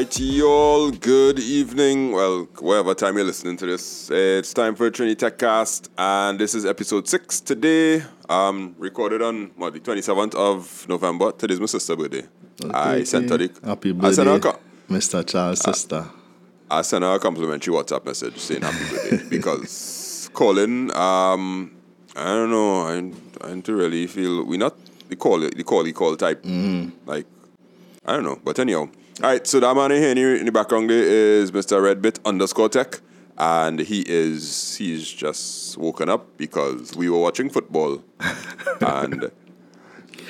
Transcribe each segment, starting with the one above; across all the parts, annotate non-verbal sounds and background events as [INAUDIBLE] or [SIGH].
right, y'all. Good evening. Well, whatever time you're listening to this, it's time for Trinity Tech Cast, and this is episode six today. Um, recorded on what the 27th of November. Today's my sister's birthday. I sent her the Happy I sent her, a birthday, co- Mr. Charles' sister. I sent her a complimentary WhatsApp message saying happy birthday [LAUGHS] because calling. Um, I don't know. I I don't really feel we're not the call the call the call type. Like I don't know, but anyhow. All right, so that man in here in the- background there is Mr. Redbit underscore Tech, and he is he's just woken up because we were watching football, [LAUGHS] and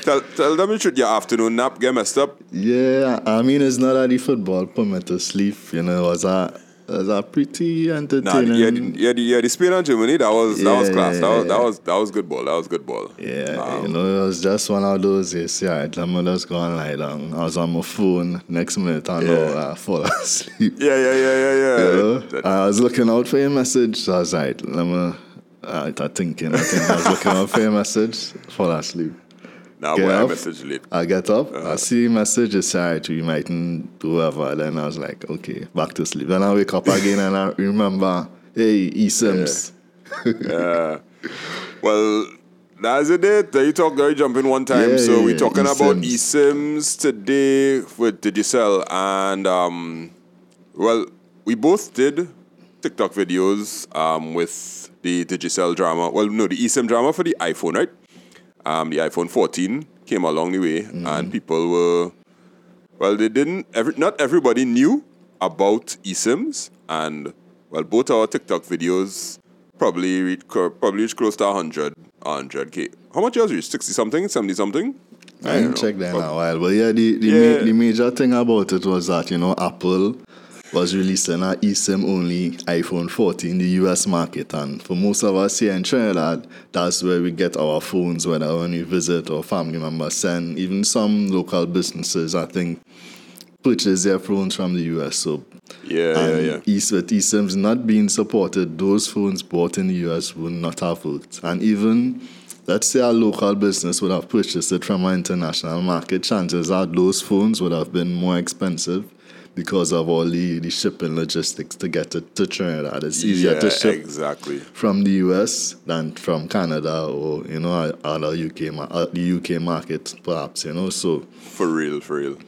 tell tell them you should your afternoon nap get messed up. Yeah, I mean, it's not that the football me to sleep, you know, was a, was a pretty Nah, entertaining. yeah, the, yeah, the, yeah, the Spain and Germany that was that was class. yeah, that was yeah. that was that was good ball. That was good ball. Yeah, Um, you know, it was just one of those days. Yeah, let me just go and lie down. I was on my phone. Next minute, I know Yeah. I fall [LAUGHS] asleep. Yeah, yeah, yeah, yeah, yeah. You know? That- I was looking out for your message. So I was like, let me. I I thinking, I think I was looking out for your message. Fall asleep. Now Get I message late. I get up, Uh-huh. I see message, it's alright, we mightn't do whatever. Then I was like, okay, back to sleep. Then I wake up again and I remember, hey, E Sims. Yeah. well, that's it. There There you talk. You jump in one time. Yeah, so yeah, we're yeah, talking about eSIMs. eSIMs today with Digicel, and um, well, we both did TikTok videos um with the Digicel drama. Well, no, the eSIM drama for the iPhone, right? Um, the iPhone 14 came along the way, Mm-hmm. and people were well, they didn't. Every, not everybody knew about eSIMs, and well, both our TikTok videos probably reached, probably reached close to 100, 100k. How much yours reached? 60 something, 70 something? I don't didn't know. check that in a while. But yeah, the, the, Yeah. Ma- the major thing about it was that, you know, Apple was released releasing an eSIM only iPhone 14 in the US market. And for most of us here in Trinidad, that's where we get our phones, whether when we visit or family members send. Even some local businesses, I think, purchase their phones from the US. So Yeah, yeah, and yeah. eS- with eSIMs not being supported, those phones bought in the US would not have worked. And even, let's say a local business would have purchased it from an international market, chances are those phones would have been more expensive because of all the, the shipping logistics to get it to Trinidad. It's easier yeah, to ship exactly. from the US than from Canada or, you know, other UK, uh, the UK market, perhaps, you know. So, For real, for real.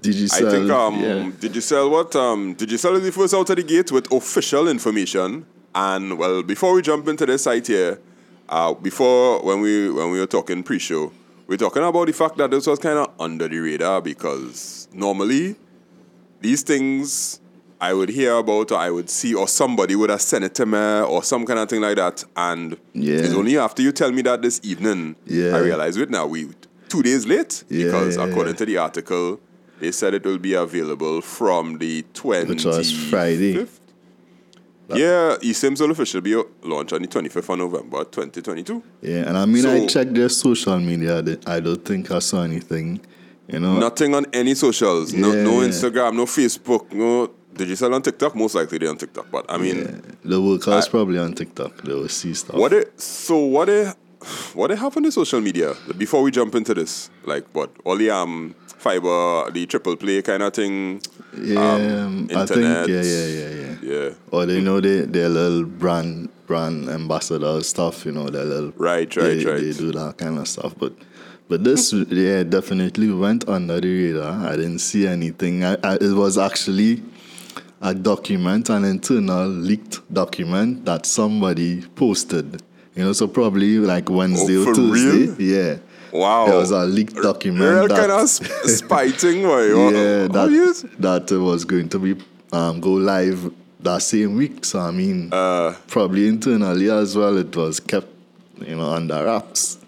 Digicel? I think um yeah. Digicel what um Digicel the first out of the gate with official information and well before we jump into the site here uh before when we when we were talking pre-show we're talking about the fact that this was kind of under the radar because normally these things I would hear about or I would see or somebody would have sent it to me or some kind of thing like that and Yeah. it's only after you tell me that this evening Yeah. I realize it now we two days late Yeah, because according to the article they said it will be available from the 20th. Which was Friday. Yeah, eSIMs will officially be launched on the 25th of November 2022. Yeah, and I mean, I checked their social media. I don't think I saw anything. You know, Nothing on any socials. No, no Yeah. Instagram, no Facebook, no. Digicel on TikTok? Most likely they're on TikTok. But I mean, yeah, the workers I- probably on TikTok. They will see stuff. what they, so what they, what on the social media before we jump into this? Like what? All the um fiber, the triple play kind of thing. Yeah, um, um, I think. internet. Yeah, yeah, yeah, yeah. Yeah. Or they know they their little brand brand ambassador stuff. You know, their little Right, right, they, right. They do that kind of stuff, but. But this, yeah, definitely went under the radar. I didn't see anything. I, I, it was actually a document, an internal leaked document that somebody posted. You know, so probably like Wednesday Oh, or Tuesday. real? Yeah. Wow. It was a leaked document. Real that, kind of sp- [LAUGHS] spy thing, boy. yeah, that, that it was going to be um, go live that same week. So I mean, Uh, probably internally as well, it was kept, you know, under wraps.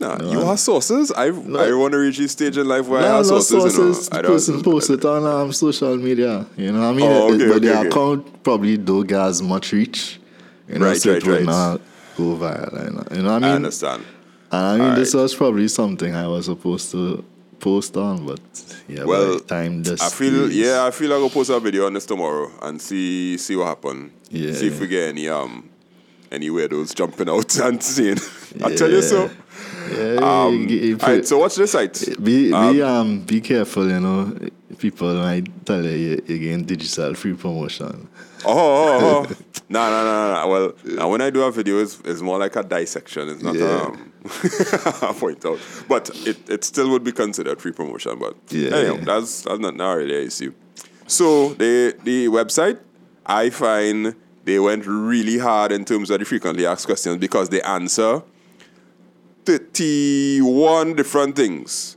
Now, you have sources? I I want to reach this stage in life where I No, have no sources. sources. you know. I person posted on um, social media. You know, what I mean, Oh, It- okay, but okay, the okay. account probably don't get as much reach. You know, Right, so right, it right. not go viral. You know, you know what I mean? I understand. And I mean, this Alright. was probably something I was supposed to post on, but yeah, Well, by the time this, I feel yeah, I feel like I will post a video on this tomorrow and see see what happen. Yeah, See if yeah. we get any um any weirdos jumping out [LAUGHS] and saying I tell you so. Yeah, Um, alright, so watch this site. Be Um, be um be careful, you know. people might tell you you- you're getting Digicel free promotion. Oh, oh, oh. [LAUGHS] no, no, no, no. Well, now when I do a video, it's, it's more like a dissection. It's not Yeah. um, [LAUGHS] a point out. But it, it still would be considered free promotion. But Yeah, anyhow, that's, that's not, not really an issue. So the the website, I find they went really hard in terms of the frequently asked questions because they answer 31 different things.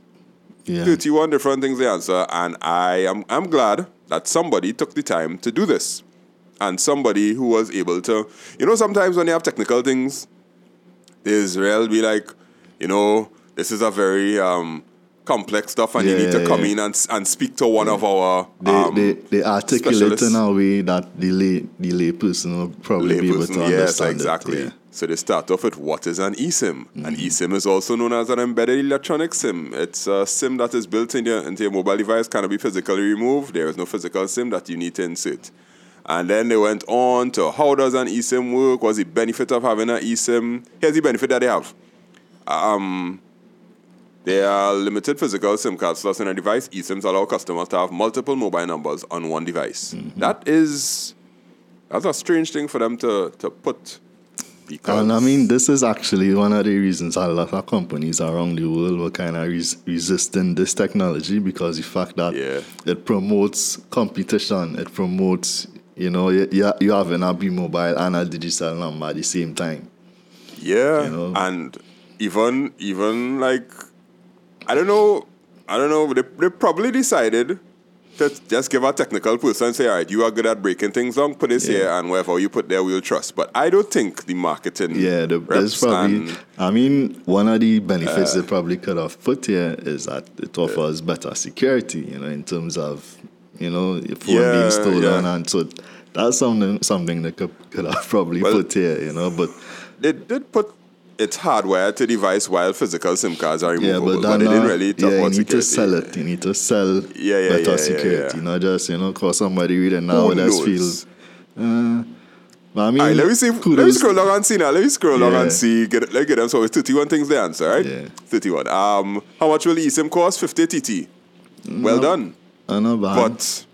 Yeah. 31 different things they answer, and I am I'm glad that somebody took the time to do this. And somebody who was able to, you know, sometimes when you have technical things, Israel be like, you know, this is a very um, complex stuff, and you need to Yeah, come yeah. in and, and speak to one of our They, um, they, they articulate in a way that the lay, the lay person will probably be able layperson. to Yes, understand exactly. it. So they start off with what is an eSIM? An Mm-hmm. eSIM is also known as an embedded electronic SIM. It's a SIM that is built in your, into your mobile device, cannot be physically removed. There is no physical SIM that you need to insert. And then they went on to how does an eSIM work? What's the benefit of having an eSIM? Here's the benefit that they have. Um, there are limited physical SIM card slots in a device. eSIMs allow customers to have multiple mobile numbers on one device. Mm-hmm. That is that's a strange thing for them to, to put. Because And I mean, this is actually one of the reasons a lot of companies around the world were kind of res- resisting this technology because the fact that Yeah. it promotes competition, it promotes, you know, you, you you having a bmobile and a Digicel number at the same time. Yeah, You know? and even even like I don't know, I don't know. They, they probably decided to just give a technical person and say, all right, you are good at breaking things down. Put this Yeah. here, and wherever you put there, we'll trust. But I don't think the marketing. Yeah, the, reps probably. and- I mean, one of the benefits uh, they probably could have put here is that it uh, offers better security. You know, in terms of you know your phone Yeah, being stolen, yeah. and so that's something something they could could have probably Well- put here. You know, but they did put its hardware to device while physical SIM cards are yeah, removable, but, but, then, they didn't really talk yeah, you need security. to sell it. You need to sell Yeah, yeah, better yeah, yeah, security, yeah. not just you know cause somebody reading Who nowadays knows? feel. Uh, but I mean, right, let me see. Let me scroll down and see now. Let me scroll down Yeah. and see. Get, let me get them. So it's 31 things they answer, right? Yeah. 31. Um, how much will the eSIM cost? 50 TT. Well done. I know, but, But,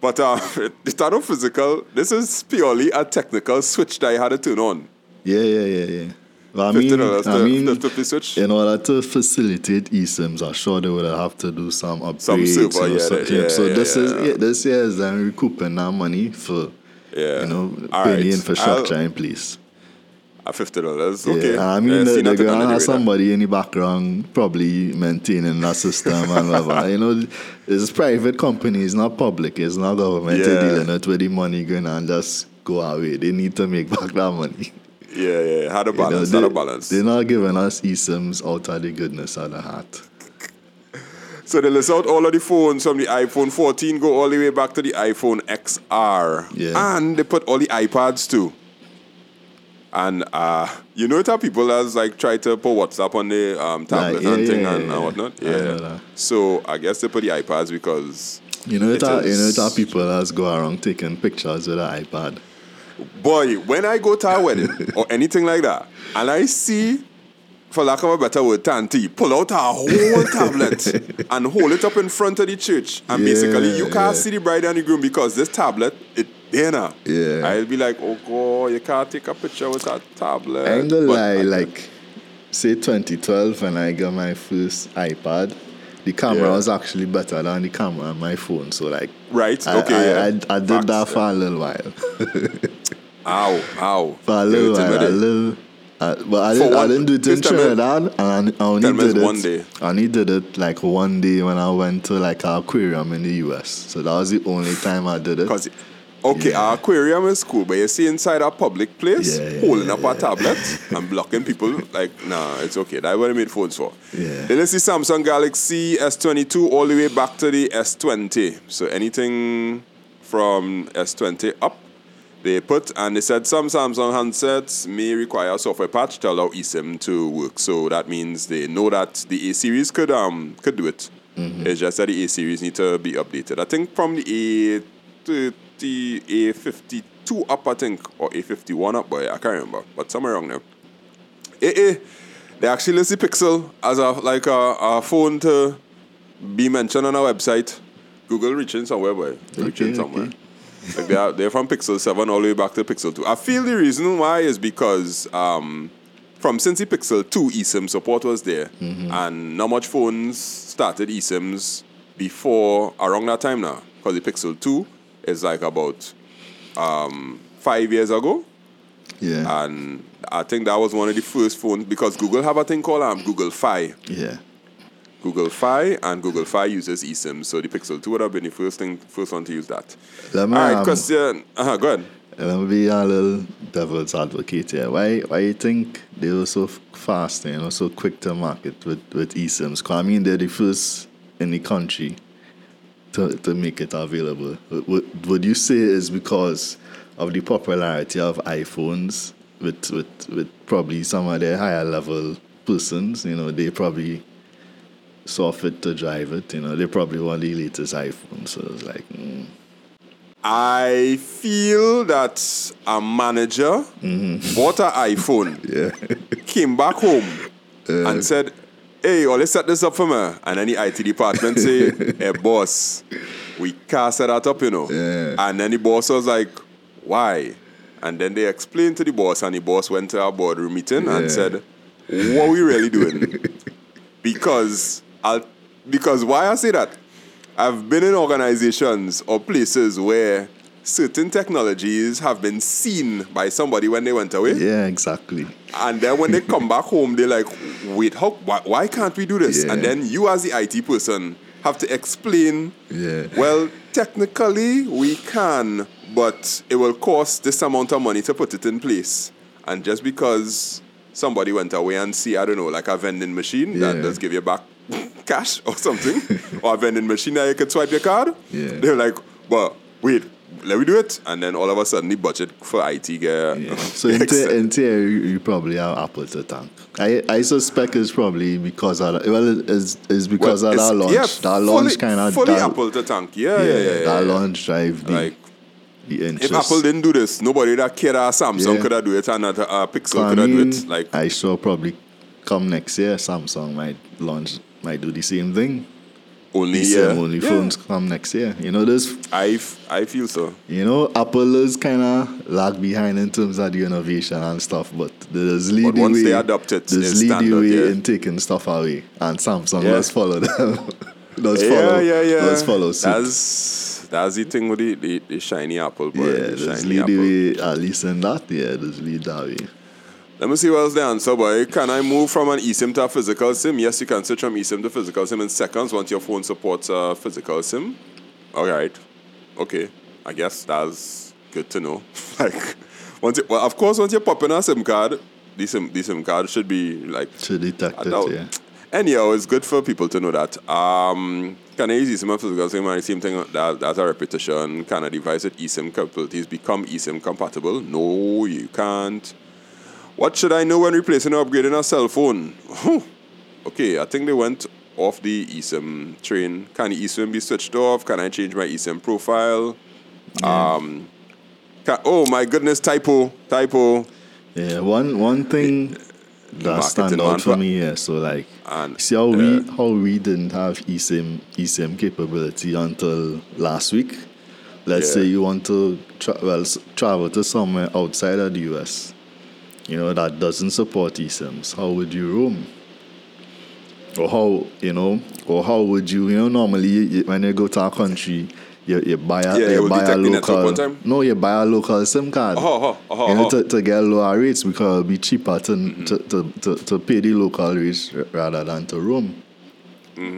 but uh, [LAUGHS] it's not physical. This is purely a technical switch that I had to turn on. yeah, yeah, yeah, yeah. I mean, I to, mean, to, to flip in order to facilitate eSIMs, I'm sure they would have to do some upgrades. Some server, or yeah, something. yeah, so yeah, this is yeah. yeah, this year is them recouping that money for Yeah. you know All putting the right. infrastructure I'll- in place. At fifty dollars. Okay. I mean, Yeah, they're gonna have somebody in the background probably maintaining that system and whatever. [LAUGHS] you know, it's private company, it's not public, it's not government Yeah. dealing with the money going and just go away. They need to make back that money. Yeah, yeah. Had a You know, balance. they, had a balance. They're not giving us eSIMs out of the goodness of the heart. So they list out all of the phones from the iPhone 14, go all the way back to the iPhone XR. Yeah. And they put all the iPads too. And uh, you know how people has like try to put WhatsApp on the um, tablet yeah, and thing yeah, and, yeah. and whatnot. I Yeah. that. So I guess they put the iPads because You know, It it are, you know, it are people that go around taking pictures with an iPad. Boy, when I go to a wedding or anything like that, and I see, for lack of a better word, Tanti, pull out a whole [LAUGHS] tablet and hold it up in front of the church. And basically, you can't yeah. see the bride and the groom because this tablet, it there now. Yeah. I'll be like, oh, God, you can't take a picture with that tablet. I ain't gonna But lie, I- like, say 2012 when I got my first iPad, the camera Yeah. was actually better than the camera on my phone. So, like, Right, I, okay, I, yeah. I, I did Facts, that for yeah. a little while. [LAUGHS] Ow, ow. for a little while, a little. Uh, but I didn't, I didn't do it in just tell me- Trinidad, and I, I only did it one day. I only did it like one day when I went to like an aquarium in the US. So that was the only time I did it. [LAUGHS] Okay, Yeah. our aquarium is cool, but you see inside a public place, Yeah, yeah, holding up a tablet and blocking people, [LAUGHS] like nah, it's okay. That's what I made phones for. Yeah. Then let's see Samsung Galaxy S22 all the way back to the S20. So anything from S20 up, they put and they said some Samsung handsets may require a software patch to allow eSIM to work. So that means they know that the A series could um could do it. It's just that the A series need to be updated. I think from the A30, A52 up, I think, or A51 up, but I can't remember. But somewhere around there. AA, they actually list the Pixel as a like a, a phone to be mentioned on our website. Google reaching somewhere, boy. They're reaching Okay, somewhere. okay. Like they are, they're from Pixel 7 all the way back to Pixel 2. I feel the reason why is because um, from since the Pixel 2 eSIM support was there, Mm-hmm. and not much phones started eSIMs before around that time now. Because the Pixel 2 is like about um, five years ago. Yeah. And I think that was one of the first phones because Google have a thing called um, Google Fi. yeah. Google Fi and Google Fi uses eSIM, so the Pixel 2 would have been the first thing, first one to use that. Let me, All right, um, question. Uh-huh, go ahead. Let me be a little devil's advocate here. Why why you think they were so fast, you know, so quick to market with, with eSIMs? Because I mean, they're the first in the country to, to make it available. Would- Would, you say is because of the popularity of iPhones with, with, with probably some of the higher level persons, you know, they probably saw fit to drive it, you know, they probably want the latest iPhone. So it's like, mm, I feel that a manager bought an iPhone, [LAUGHS] yeah. came back home, and said, Hey, oh, let's set this up for me. And then the IT department say, [LAUGHS] Hey, boss, we can't set that up, you know. Yeah. And then the boss was like, Why? And then they explained to the boss, and the boss went to our boardroom meeting Yeah. and said, What are we really doing? [LAUGHS] because I'll, because why I say that? I've been in organizations or places where certain technologies have been seen by somebody when they went away. yeah, exactly. And then when they come back home, they're like, wait, how, why, why can't we do this? Yeah. And then you, as the IT person, have to explain, Yeah. well, technically we can, but it will cost this amount of money to put it in place. And just because somebody went away and see, I don't know, like a vending machine that Yeah. does give you back cash or something, [LAUGHS] or a vending machine that you can swipe your card, Yeah. they're like, well, wait, let me do it. And then all of a sudden the budget for IT get Yeah. [LAUGHS] So in, the- in theory, you, probably have Apple to thank. I, I suspect it's probably because of that. Well, it's, it's because Well, of that launch. yeah, that launch kind of fully that, Apple to tank. Yeah, yeah, yeah. yeah, that yeah. launch drive the, Like the interest. if Apple didn't do this, nobody that cared a Samsung could have do it and a uh, Pixel I could have do it. Like I saw probably come next year, Samsung might launch, might do the same thing. Only The yeah. same only yeah. phones come next year. You know, there's I, f- I feel so. You know, Apple is kind of lag behind in terms of the innovation and stuff, but there's lead But the once way. they adopt it, there's it's lead the standard, way yeah. in taking stuff away, and Samsung Yeah. does follow them. [LAUGHS] does Yeah, follow, yeah, yeah. Does follow suit. That's that's the thing with the, the, the shiny Apple, boy. yeah, the there's shiny lead Apple. the way. At least in that, yeah, there's lead that way. Let me see what else the answer, boy. Can I move from an eSIM to a physical SIM? Yes, you can switch from eSIM to physical SIM in seconds once your phone supports a physical SIM. All right. Okay. I guess that's good to know. [LAUGHS] like, once you, well, of course, once you pop in a SIM card, the SIM, the SIM card should be like To detect it, yeah. Anyhow, it's good for people to know that. Um, can I use eSIM and physical SIM? And the same thing that that's a repetition. Can a device with eSIM capabilities become eSIM compatible? No, you can't. What should I know when replacing or upgrading a cell phone? okay, I think they went off the eSIM train. Can the eSIM be switched off? Can I change my eSIM profile? Um, ca oh my goodness, typo, typo. Yeah, one one thing that Marketing stand out for me here. So like, And, see how we uh, how we didn't have eSIM eSIM capability until last week. Let's Yeah. say you want to tra- well travel to somewhere outside of the US, you know that doesn't support eSIMs. How would you roam? Or how you know? Or how would you you know normally you, when you go to a country. You, you buy a, Yeah, you buy a detect the network local no you buy a local SIM card Oh, oh, oh, you know, oh. to, to get lower rates because it'll be cheaper to, Mm-hmm. to, to, to, to pay the local rates rather than to roam.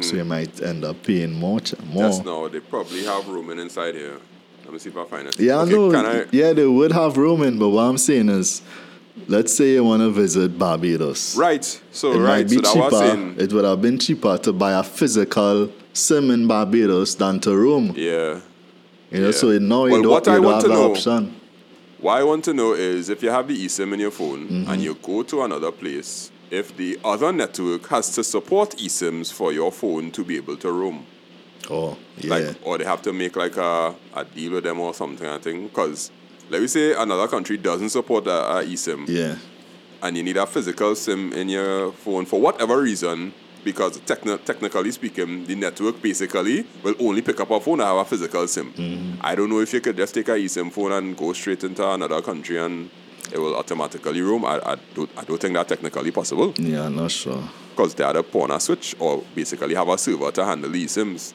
So you might end up paying more. more. Now, they probably have roaming inside here. Let me see if I find it. Yeah, okay, I know. Can I, Yeah, they would have roaming, but what I'm saying is, let's say you want to visit Barbados. right. So It right. might be So that was cheaper. saying. It would have been cheaper to buy a physical SIM in Barbados than to roam. Yeah. You know, yeah. so now you Well, don't, what you I don't want have to the know- option. What I want to know is if you have the eSIM in your phone Mm-hmm. and you go to another place, if the other network has to support eSIMs for your phone to be able to roam. Oh, yeah. Like, or they have to make like a, a deal with them or something, I think. Because, let me say, another country doesn't support a, a eSIM. yeah. and you need a physical SIM in your phone for whatever reason, because techni- technically speaking, the network basically will only pick up a phone that have a physical SIM. Mm-hmm. I don't know if you could just take a eSIM phone and go straight into another country and it will automatically roam. I, I don't I don't think that's technically possible Yeah, I'm not sure. because they had a a switch or basically have a server to handle the eSIMs.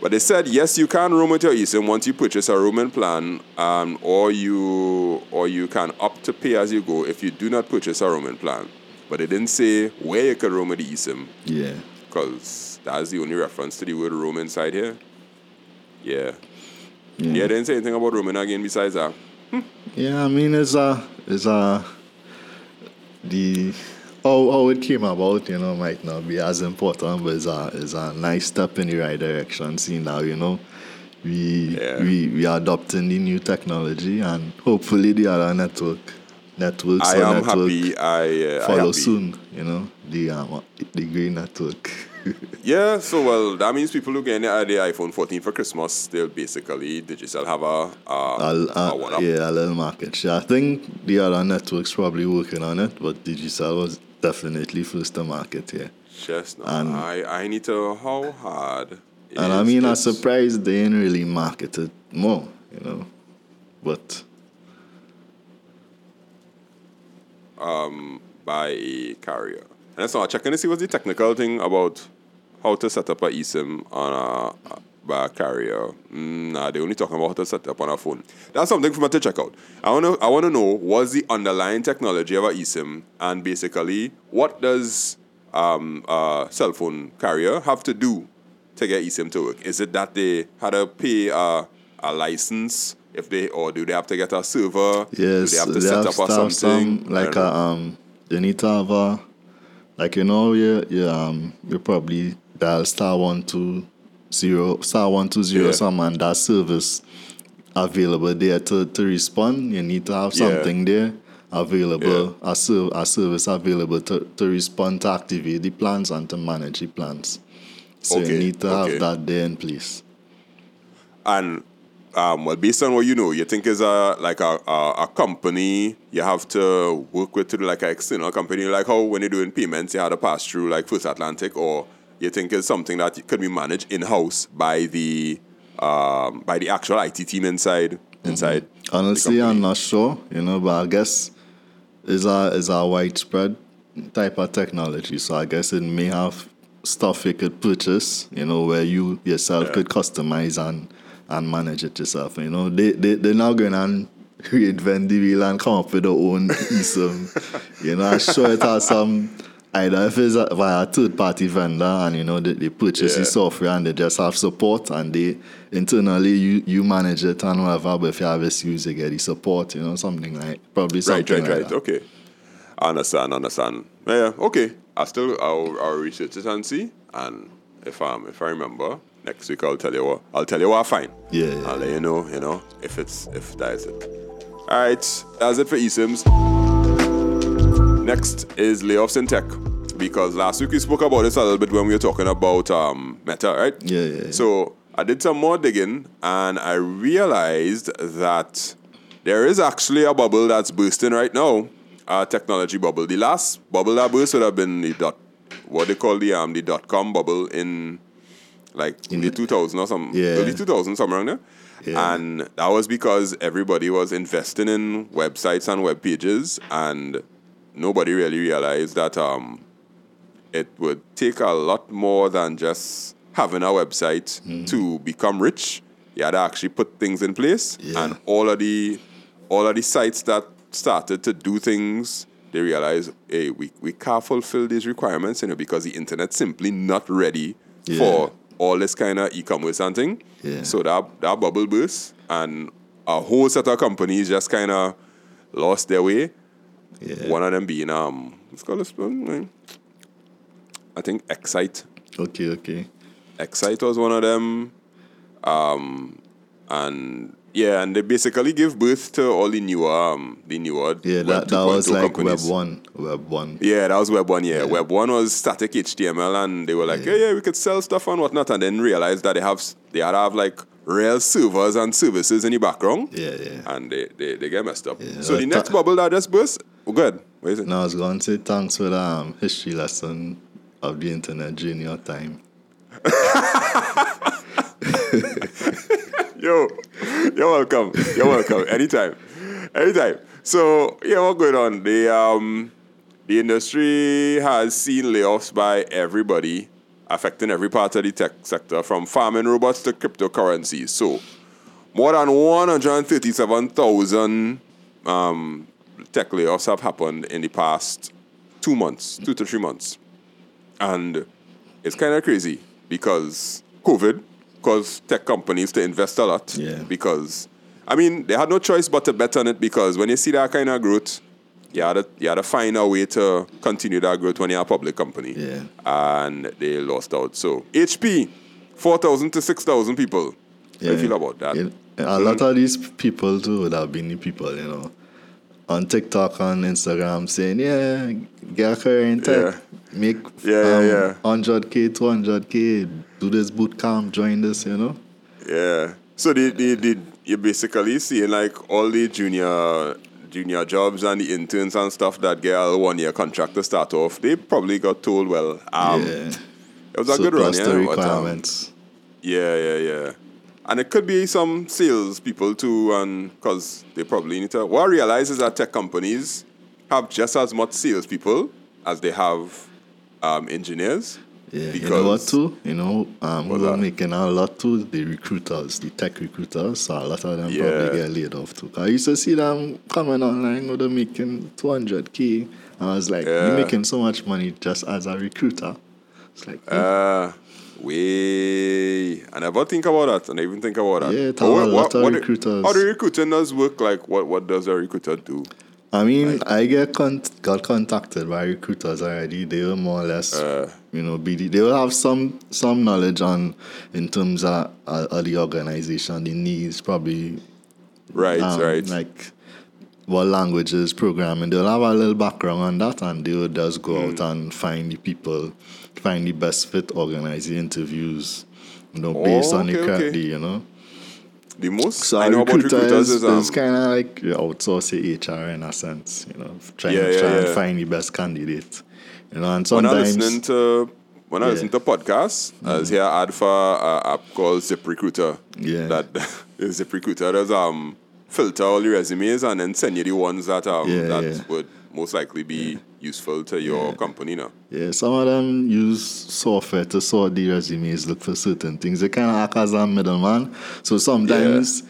But they said yes, you can roam with your eSIM once you purchase a roaming plan, um, or you or you can opt to pay as you go if you do not purchase a roaming plan. But they didn't say where you could roam with the eSIM Yeah. because that's the only reference to the word roam inside here. Yeah. Yeah. Yeah, they didn't say anything about roaming again besides that. Yeah, I mean, it's a, it's a, the, how, how it came about, you know, might not be as important, but it's a, it's a nice step in the right direction. Seeing now, you know, we, Yeah. we, we are adopting the new technology and hopefully the other network, networks I am network happy. I uh, I follow happy. soon, you know, the, um, the green network. [LAUGHS] Yeah, so well, that means people who get the iPhone 14 for Christmas, they'll basically Digicel have a, a, I'll, a uh, what yeah, a little market share. I think the other networks probably working on it, but Digicel was definitely first the market here. Just now. And- I, I need to how hard. And I mean, I'm surprised they ain't really marketed more, you know. But Um, by a carrier. And that's not checking to see what's the technical thing about how to set up a eSIM on a, a by a carrier. Mm, nah, they only talking about how to set up on a phone. That's something for me to check out. I wanna I wanna know what's the underlying technology of a eSIM and basically what does um a cell phone carrier have to do to get eSIM to work? Is it that they had to pay a, a license if they or do they have to get a server? yes, do they have to they set have up or something? some like a um. They need to have a like you know you you um you probably dial star one two zero star one two zero Yeah. some and that service available there to, to respond. You need to have Yeah. something there available, a, ser- a service available to, to respond to activate the plans and to manage the plans. So Okay, you need to okay. have that there in place. And um, well, based on what you know, you think is a like a, a, a company you have to work with to do like an external company, like how when you're doing payments, you had to pass through like First Atlantic, or you think it's something that could be managed in house by the um, by the actual IT team inside inside. the Honestly, I'm not sure, you know, but I guess is a is a widespread type of technology. So I guess it may have stuff you could purchase, you know, where you yourself Yeah. could customize and and manage it yourself. You know, they they they're not going and [LAUGHS] reinvent the wheel and come up with their own [LAUGHS] eSIM. you know, I'm sure it has some either if it's via a third party vendor and you know they, they purchase Yeah. the software and they just have support and they internally you, you manage it and whatever but if you have issues you get the support you know something like probably Right, something right, like right. that. Okay. I understand, understand. Yeah, okay. I still I'll, I'll research it and see. And if um if I remember, next week I'll tell you what I'll tell you what I find. Yeah, yeah. I'll let you know, you know, if it's if that is it. Alright, that's it for eSIMs. Next is layoffs in tech. Because last week we spoke about this a little bit when we were talking about um, Meta, right? Yeah, yeah, yeah. So I did some more digging and I realized that there is actually a bubble that's bursting right now, a technology bubble. The last bubble that burst would have been the dot, what they call the um the dot com bubble in like in the 2000 or some Yeah. early 2000 somewhere around there. Yeah. And that was because everybody was investing in websites and web pages and nobody really realized that um it would take a lot more than just having a website Mm-hmm. to become rich. You had to actually put things in place, Yeah. and all of the all of the sites that started to do things, they realized, hey, we, we can't fulfill these requirements, you know, because the internet's simply not ready Yeah. for all this kind of e-commerce and thing. Yeah. So that that bubble burst, and a whole set of companies just kind of lost their way. Yeah. One of them being um, let's call this one. I think Excite. Okay, okay. Excite was one of them. Um, and yeah, and they basically give birth to all the newer, um, the newer. Yeah, that, that was like companies. Web one. Web one. Yeah, that was Web one. Yeah. Web one was static HTML, and they were like, yeah, yeah, we could sell stuff and whatnot, and then realized that they have they had to have like real servers and services in the background. Yeah, yeah. And they, they, they get messed up. Yeah, so the next bubble that just burst, oh, good. What is it? No, I was going to say thanks for the um, history lesson of the internet during your time. [LAUGHS] Yo, you're welcome. You're welcome. Anytime. Anytime. So yeah, what's going on? The um the industry has seen layoffs by everybody, affecting every part of the tech sector, from farming robots to cryptocurrencies. So more than 137,000 um, tech layoffs have happened in the past two months, two to three months. And it's kind of crazy because COVID caused tech companies to invest a lot. Yeah. Because, I mean, they had no choice but to bet on it because when you see that kind of growth, you had, to, you had to find a way to continue that growth when you're a public company. Yeah. And they lost out. So, HP, 4,000 to 6,000 people. How do you feel about that? Yeah, a lot of these people too would have been the people, you know, on TikTok, on Instagram saying, yeah, get a career in tech, Yeah. make Yeah, yeah, um, yeah. 100k, 200k, do this boot camp, join this, you know. Yeah. So they, they, they, you're basically seeing like all the junior junior jobs and the interns and stuff that get a one year contract to start off. They probably got told, well, um, yeah. it was a good run, yeah. the but, um, requirements. yeah, yeah, yeah. And it could be some sales people too, and because they probably need to. What I realize is that tech companies have just as much sales people as they have um, engineers. Yeah, you know what too? You know, um, who are making a lot too? The recruiters, the tech recruiters. So a lot of them Yeah. probably get laid off too. I used to see them coming online, you know, making 200k. I was like, Yeah. you're making so much money just as a recruiter. It's like, hmm, Uh, way. I never think about that. And I never even think about that. Yeah, it But have a what- lot what- what- recruiters. How recruiting does work? Like, what, what does a recruiter do? I mean, I get con- got contacted by recruiters already. They will more or less, Uh. you know, be the, they will have some some knowledge on in terms of, uh, of the organization, the needs, probably Right, um, right. like what languages, programming. They'll have a little background on that, and they will just go Hmm. out and find the people, find the best fit, organize the interviews, you know, based Oh, on the okay, okay. you know. the most So I know about recruiters is, is, um, kind of like you outsource HR in a sense, you know, trying Yeah, to yeah, try and yeah. find the best candidate, you know. And when I sometimes, listening to when I Yeah. listen to podcasts, I was here ad for a app called Zip Recruiter. Yeah. That [LAUGHS] is Zip Recruiter does um filter all the resumes and then send you the ones that um Yeah, that would most likely be useful to your company now. yeah, some of them use software to sort the resumes, look for certain things. They kind of act as a middleman. So sometimes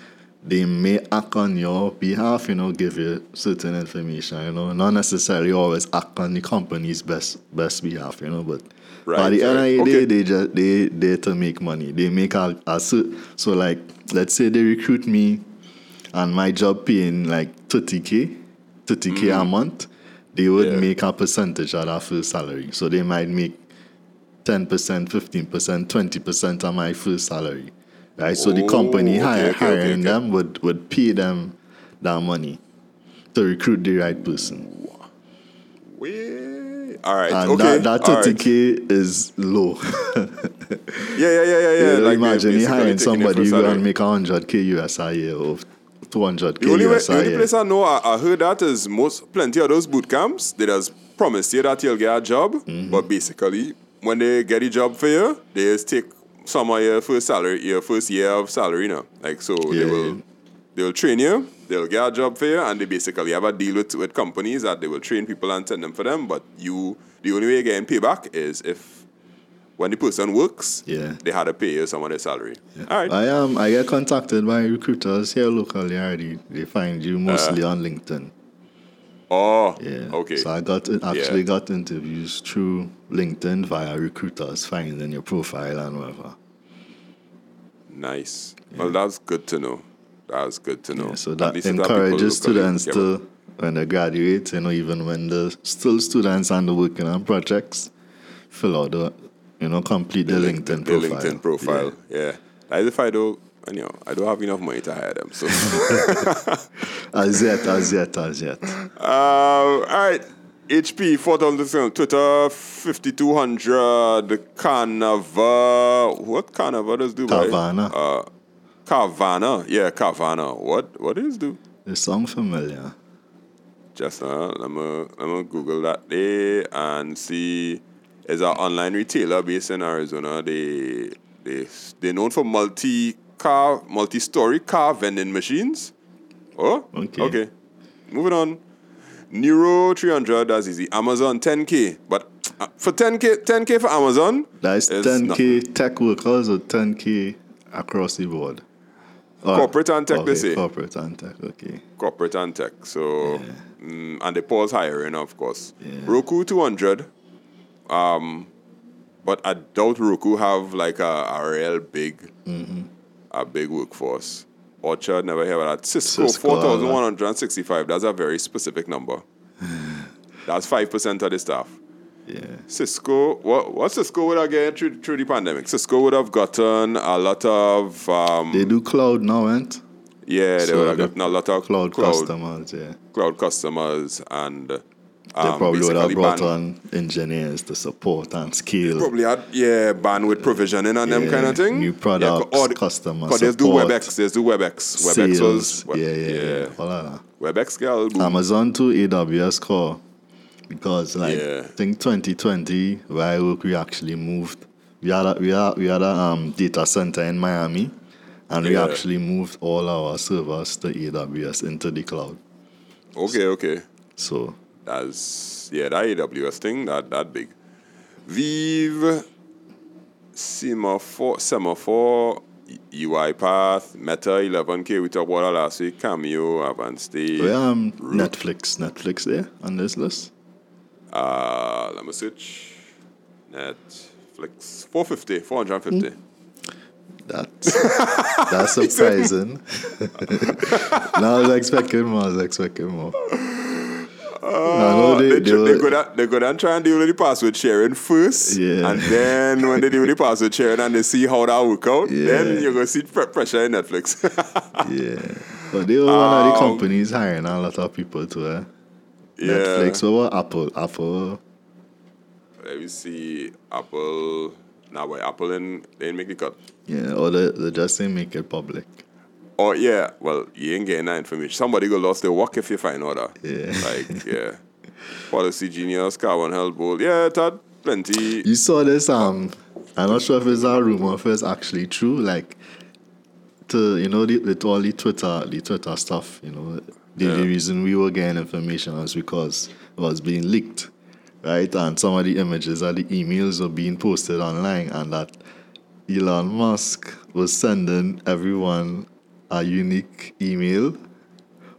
they may act on your behalf, you know, give you certain information, you know, not necessarily always act on the company's best best behalf, you know, but Right, by the end of the day, they just they they to make money. They make a, a cer- so like let's say they recruit me and my job paying like 30k 30k a mm-hmm. month they would. Yeah. make a percentage of that first salary so they might make 10% 15% 20% of my first salary right so the company Oh, okay, hire, okay, hiring okay. them would, would pay them that money to recruit the right person Way. All right. and okay. that, that all right. 30k is low Yeah, yeah, yeah, yeah, yeah. [LAUGHS] You know, like imagine you hiring somebody who can make 100k US a year or 200k The only, way, the only place I know I, I heard that is most plenty of those boot camps. They just promise you that you'll get a job, Mm-hmm. but basically when they get a job for you, they just take some of your first salary, your first year of salary now. Like so, Yeah, they will yeah. they will train you, they'll get a job for you, and they basically have a deal with, with companies that they will train people and send them for them. But you, the only way you're getting payback is if when the person works, Yeah. they had to pay you some of their salary. All right. I am. I get contacted by recruiters here locally already. They find you mostly on LinkedIn. oh, Yeah. Uh, okay. So I got actually Yeah. got interviews through LinkedIn via recruiters finding your profile and whatever. Nice. Well, that's good to know. That's good to know. Yeah, so that least you have people encourages students to when they graduate, you know, even when they're still students and they're working on projects, fill out the you know, complete the, LinkedIn the profile. LinkedIn profile. Yeah. As if I don't, you know, I don't have enough money to hire them. So, [LAUGHS] As yet, as yet, as yet. uh, all right. HP 4000 Twitter 5200 Canava. What Canava does do? Carvana. Uh, Carvana. Yeah, Carvana. What what is do? It sounds familiar. Just uh, let me let me Google that there and see. Is an online retailer based in Arizona. They they they're known for multi car, multi story car vending machines. Oh, Okay. Okay. Moving on. Nuro 300, that's easy. Amazon 10K. But uh, for 10K, 10K for Amazon, That's 10k nothing. tech workers or 10k across the board. Or- Corporate and tech, they okay, say. Corporate and tech, okay. corporate and tech. So, mm, and they pause hiring, of course. Yeah. Roku 200. Um, but I doubt Roku have like a, a real big, Mm-hmm. a big workforce. Orchard never hear about that. Cisco, Cisco, 4,165. That's a very specific number. [LAUGHS] That's 5% of the staff. Yeah. Cisco, what, what Cisco would have gotten through, through the pandemic? Cisco would have gotten a lot of, um, They do cloud now, ain't? yeah, they So would have gotten a lot of Cloud, cloud, customers, yeah. cloud customers and They um, probably would have brought on engineers to support and scale. Probably had yeah bandwidth provisioning and them kind of thing. new products, yeah, or- customer But there's do WebEx. There's do WebEx. WebEx Sales, was we- yeah, yeah, yeah. All of that. WebEx girl. boom. Amazon to AWS core because like Yeah. I think 2020 where I work we actually moved we had a, we had we had a um, data center in Miami and we actually moved all our servers to AWS into the cloud. Okay, okay. So That's yeah, that AWS thing that that big. Vive, Semaphore, Semaphore, UiPath, Meta 11K. We talked about that last week. Cameo, where um Netflix Netflix there on this list? Uh, let me search. Netflix 450, 450. That's that's [LAUGHS] surprising. [LAUGHS] no, I was expecting more. I was expecting more. Know Uh, they, they, they, they were- go down, they go down try and deal with the password sharing first. Yeah. And then when they do the [LAUGHS] password sharing and they see how that work out, Yeah. then you're going to see pre- pressure in Netflix. [LAUGHS] Yeah. But they were one of the Um, companies hiring a lot of people to uh, yeah. Netflix. What about Apple? Apple. Let me see. Apple. Nah, boy, Apple didn't, they didn't make the cut. Yeah, or they, they just didn't make it public. Oh, yeah. Well, you ain't getting that information. Somebody go lost their work if you find out that. Yeah. Like, yeah. Policy Genius, Carbon Health Bowl. Yeah, had plenty. You saw this, um, I'm not sure if it's a rumor, if it's actually true. Like, to, you know, the, with all the Twitter, the Twitter stuff, you know, the, the reason we were getting information was because it was being leaked, right? And some of the images or the emails were being posted online, and that Elon Musk was sending everyone a unique email.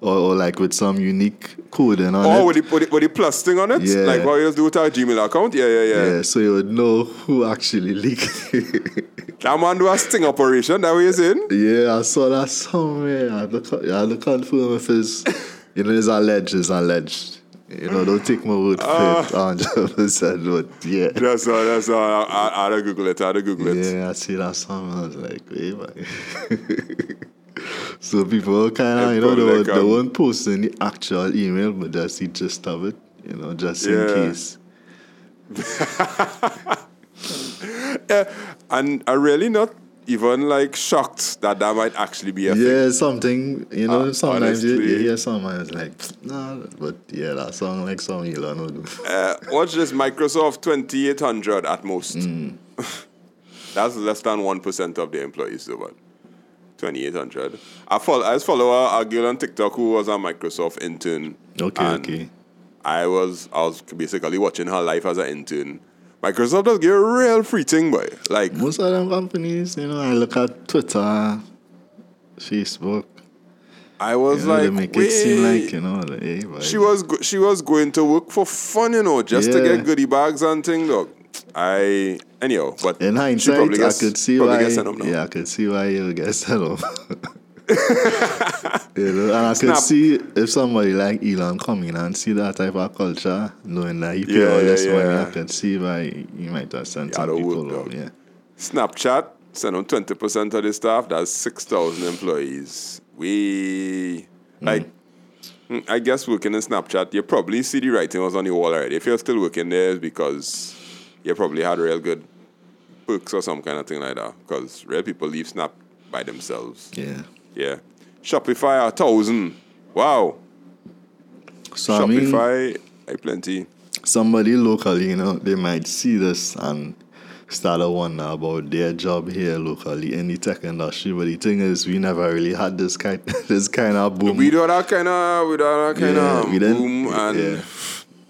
Or, or like with some unique coding on it. Oh, with the, with, the, with the plus thing on it? Yeah. Like what you do with our Gmail account? Yeah, yeah, yeah. Yeah, so you would know who actually leaked. it. [LAUGHS] That man do a sting operation, that what you saying? yeah, I saw that somewhere. I to, I to confirm if it's, you know, it's alleged, it's alleged. You know, don't take my word for Ah. it, 100%, but yeah. That's all, that's all. I, I, I had to Google it, I had to Google it. Yeah, I see that song, I was like, wait, man. [LAUGHS] so people kind of, you know, they, probably were, like, they um, weren't posting the actual email, but just the gist of it, you know, just in Yeah. case. [LAUGHS] And I really not even like shocked that that might actually be a thing. Yeah, something you know. Uh, sometimes you, you hear someone like, nah, but yeah, that song like some Elon do. Uh, watch this Microsoft 2800 at most. Mm. [LAUGHS] That's less than 1% of the employees, though, but 2800. I follow, I just follow a, a girl on TikTok who was a Microsoft intern. Okay, okay. I was I was basically watching her life as an intern. Microsoft does give a real free thing, boy. Like, Most of them companies, you know, I look at Twitter, Facebook. I was You know, like, make it seem "Wait." like you know, like, hey, boy. She was go- she was going to work for fun, you know, just to get goodie bags and thing. Look, I anyhow, but In hindsight, probably I could see why. gets sent home now. Yeah, I could see why you get sent home. you know, and I Snap. could see if somebody like Elon come in and see that type of culture, knowing that he pay Yeah, all yeah, money, yeah. I could see why he might have sent some people home. Yeah. Snapchat send on twenty percent of the staff. That's six thousand employees. We like. mm, I guess working in Snapchat, you probably see the writing was on the wall already. If you're still working there, it's because you probably had real good perks or some kind of thing like that. Because real people leave Snap by themselves. Yeah. Yeah. Shopify a thousand. Wow. So I mean, Shopify, I plenty. somebody locally, you know, they might see this and start to wonder about their job here locally in the tech industry. But the thing is, we never really had this kind, [LAUGHS] this kind of boom. We don't have kind of, we don't have kind Yeah, of boom and yeah.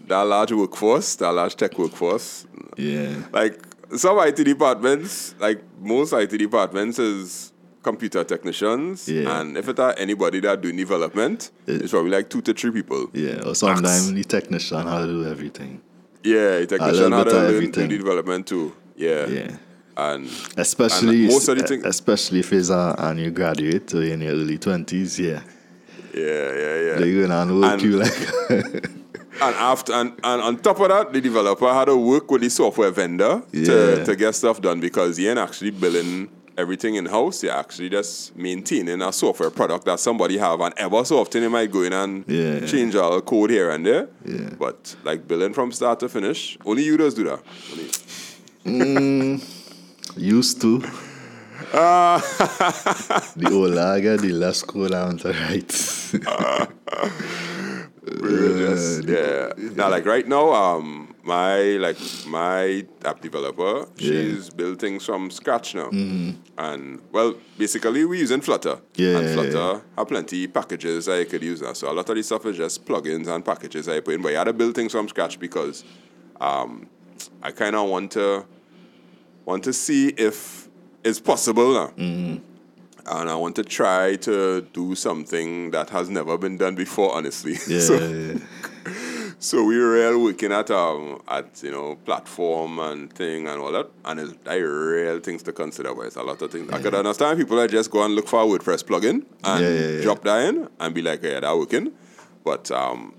that large workforce, that large tech workforce. yeah, Like some IT departments, like most IT departments, is computer technicians, Yeah. and if it are anybody that doing development, It- it's probably like two to three people. yeah. Or sometimes the technician had to do everything. Yeah, a technician bit to learn do development too. Yeah, Yeah. and Especially, most of the thing- especially if it's a, a new graduate or in your early twenties, yeah, yeah, yeah, yeah. they're gonna work And- you like, [LAUGHS] [LAUGHS] And after and, and on top of that, the developer had to work with the software vendor Yeah. to, to get stuff done because he ain't actually billing everything in house. You're actually just maintaining a software product that somebody have and ever so often they might go in and Yeah. change all the code here and there. Yeah. But like billing from start to finish, only you does do that. Only- mm, used to. Ah. [LAUGHS] the I the less code I want to. We're just- yeah. Now, like right now, um, my like my app developer, she's building things from scratch now, and well, basically we're using Flutter. Yeah, and yeah, Flutter have plenty packages that you could use now. So a lot of this stuff is just plugins and packages I put in. But I had to build things from scratch because, um, I kind of want to want to see if it's possible now. And I want to try to do something that has never been done before, honestly. [LAUGHS] Yeah, so, yeah, [LAUGHS] so we were real working at um at you know platform and thing and all that, and it's like real things to consider. But it's a lot of things. I could understand people that just go and look for a WordPress plugin and Yeah, yeah, yeah. drop that in and be like, yeah, that working. But um,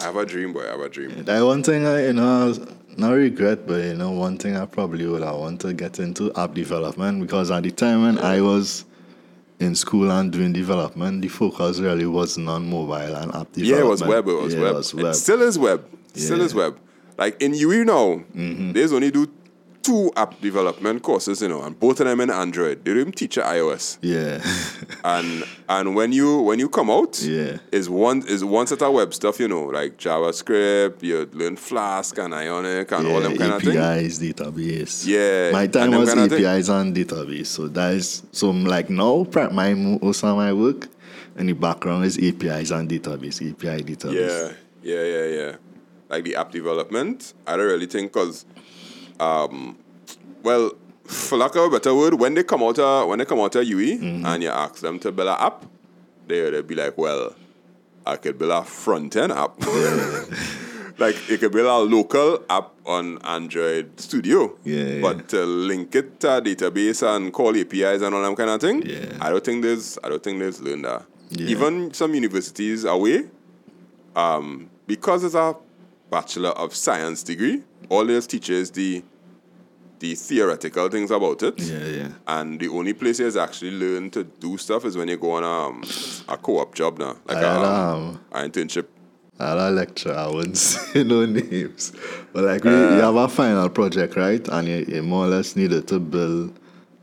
I have a dream, boy. I have a dream. That one thing I, you know, not regret, but you know, one thing I probably would have want to get into app development because at the time when I was in school and doing development, the focus really wasn't on mobile and app development. Yeah, it was web. It was Yeah, web. It was web. still is web. Still is web. Like in UE now, Mm-hmm. there's only do two app development courses, you know, and both of them in Android. They don't even teach you iOS. yeah, [LAUGHS] and and when you when you come out, Yeah. is one is one set of web stuff, you know, like JavaScript, you learn Flask and Ionic and all them yeah kind of things. APIs, database. Yeah, my time was. APIs and database. So that is so like now, my most of my work in the background is APIs and database, API database. Yeah, yeah, yeah, yeah. Like the app development, I don't really think because, um, well, for lack of a better word, when they come out of when they come out of UE Mm-hmm. and you ask them to build an app, they they'd be like, well, I could build a front end app. [LAUGHS] like you could build a local app on Android Studio. Yeah, yeah. But to link it to a database and call APIs and all that kind of thing, Yeah. I don't think there's I don't think there's learn that. Yeah. Even some universities away, um, because it's a bachelor of science degree, all they teach is the the theoretical things about it. Yeah, yeah. And the only place you actually learn to do stuff is when you go on um, a co-op job now, like I a, had, um, um, an internship. I had a lecture, I wouldn't [LAUGHS] say no names. But like, we, Uh. you have a final project, right? And you, you more or less needed to build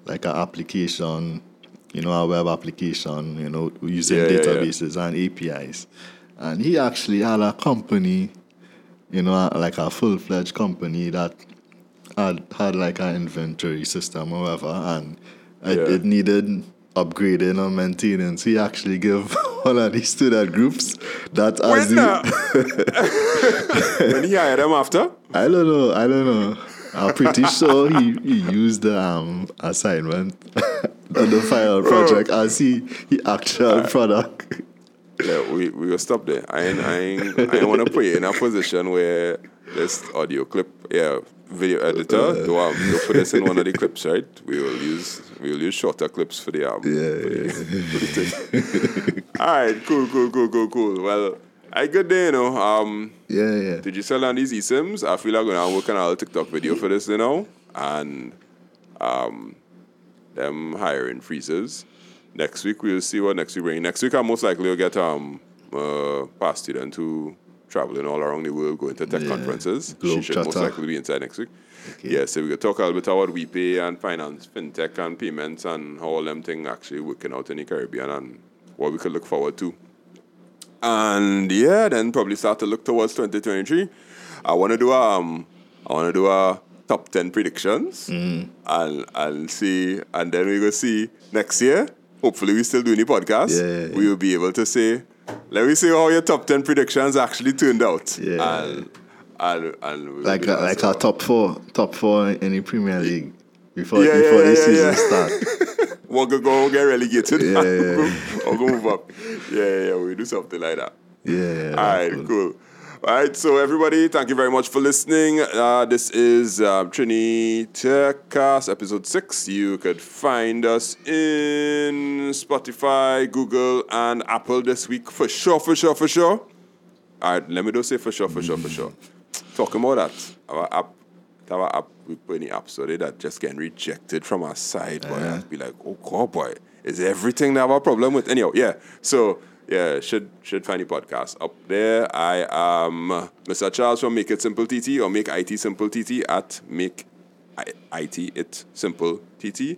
like an application, you know, a web application, you know, using Yeah, yeah, yeah. databases and APIs. And he actually had a company, you know, like a full fledged company that had had like an inventory system or whatever, and it, Yeah. it needed upgrading or maintenance. He actually gave [LAUGHS] all of these student groups that as When, the, uh, [LAUGHS] when he hired them after, I don't know. I don't know. I'm pretty sure he, he used the um, assignment [LAUGHS] on the final project as he, he actual product. Yeah, we we will stop there. I ain't, I ain't, I ain't want to put you in a position where this audio clip, yeah, video editor, do um, you put this in one of the clips, right? We will use we will use shorter clips for the album. Yeah, for the, for the thing. All right, cool, cool, cool, cool, cool. Well, I good day, you know. Um, Yeah, yeah. did you sell on these eSIMs? I feel like I'm gonna on a TikTok video for this, you know, and um, them hiring freezes. Next week we'll see what next week bring. Next week I most likely will get um uh past student to traveling all around the world, going to tech Yeah. conferences. Globe she should most likely be inside next week. Yeah, so we could talk a little bit about WiPay and finance, fintech and payments and how all them things actually working out in the Caribbean and what we could look forward to. and yeah, then probably start to look towards 2023. I want to do a, um, I want to do a top 10 predictions Mm. and and see, and then we go see next year. Hopefully, we still do any podcast. Yeah. We will be able to say, let me see how your top 10 predictions actually turned out. Yeah. And, and, and we'll Like a, like our top four, top four in the Premier League before Yeah, before the season yeah. start. [LAUGHS] We'll go, go get relegated Yeah, yeah. [LAUGHS] or go move up. Yeah, yeah, yeah, we do something like that. Yeah. All right, cool. All right, so everybody, thank you very much for listening. Uh, this is um, Trini Techcast, episode six. You could find us in Spotify, Google, and Apple this week for sure, for sure, for sure. All right, let me just say for sure, for sure, for sure. Talking about that, our app, our app, we put any apps so that just getting rejected from our side, boy. I'd be like, oh god, boy, is everything have a problem with? Anyhow, yeah. So yeah, should should find the podcast up there. I am Mr. Charles from Make It Simple TT or Make IT Simple TT at Make I- IT It Simple TT,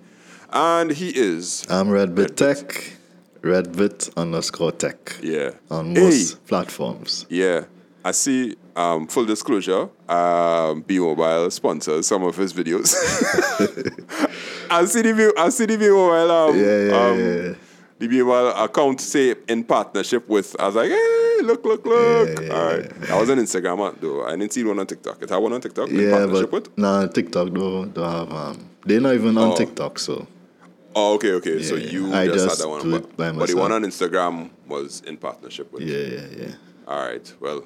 and he is I'm Redbit Tech, Redbit underscore Tech yeah on Hey, most platforms. Yeah, I see. Um, full disclosure, um, bmobile sponsors some of his videos. [LAUGHS] [LAUGHS] I see the B- I see the bmobile. Um, Yeah, yeah, um, yeah. The bmobile account say in partnership with. I was like, hey, look, look, look. Yeah, yeah, All right, I was on Instagram though. I didn't see one on TikTok. It had one on TikTok in Yeah, partnership but with. nah, TikTok don't, don't have um. They're not even on Oh. TikTok, so Oh, okay, okay. so you I just, just had that one, but, by but the one on Instagram was in partnership with. yeah, yeah, yeah. All right. Well,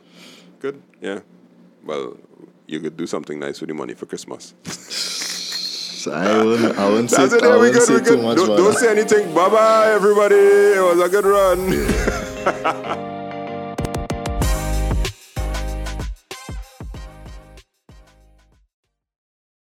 good. Yeah. Well, you could do something nice with the money for Christmas. [LAUGHS] I wouldn't, I wouldn't say, it. I wouldn't good. say too much Don't, don't say anything. Bye bye, everybody. It was a good run. [LAUGHS]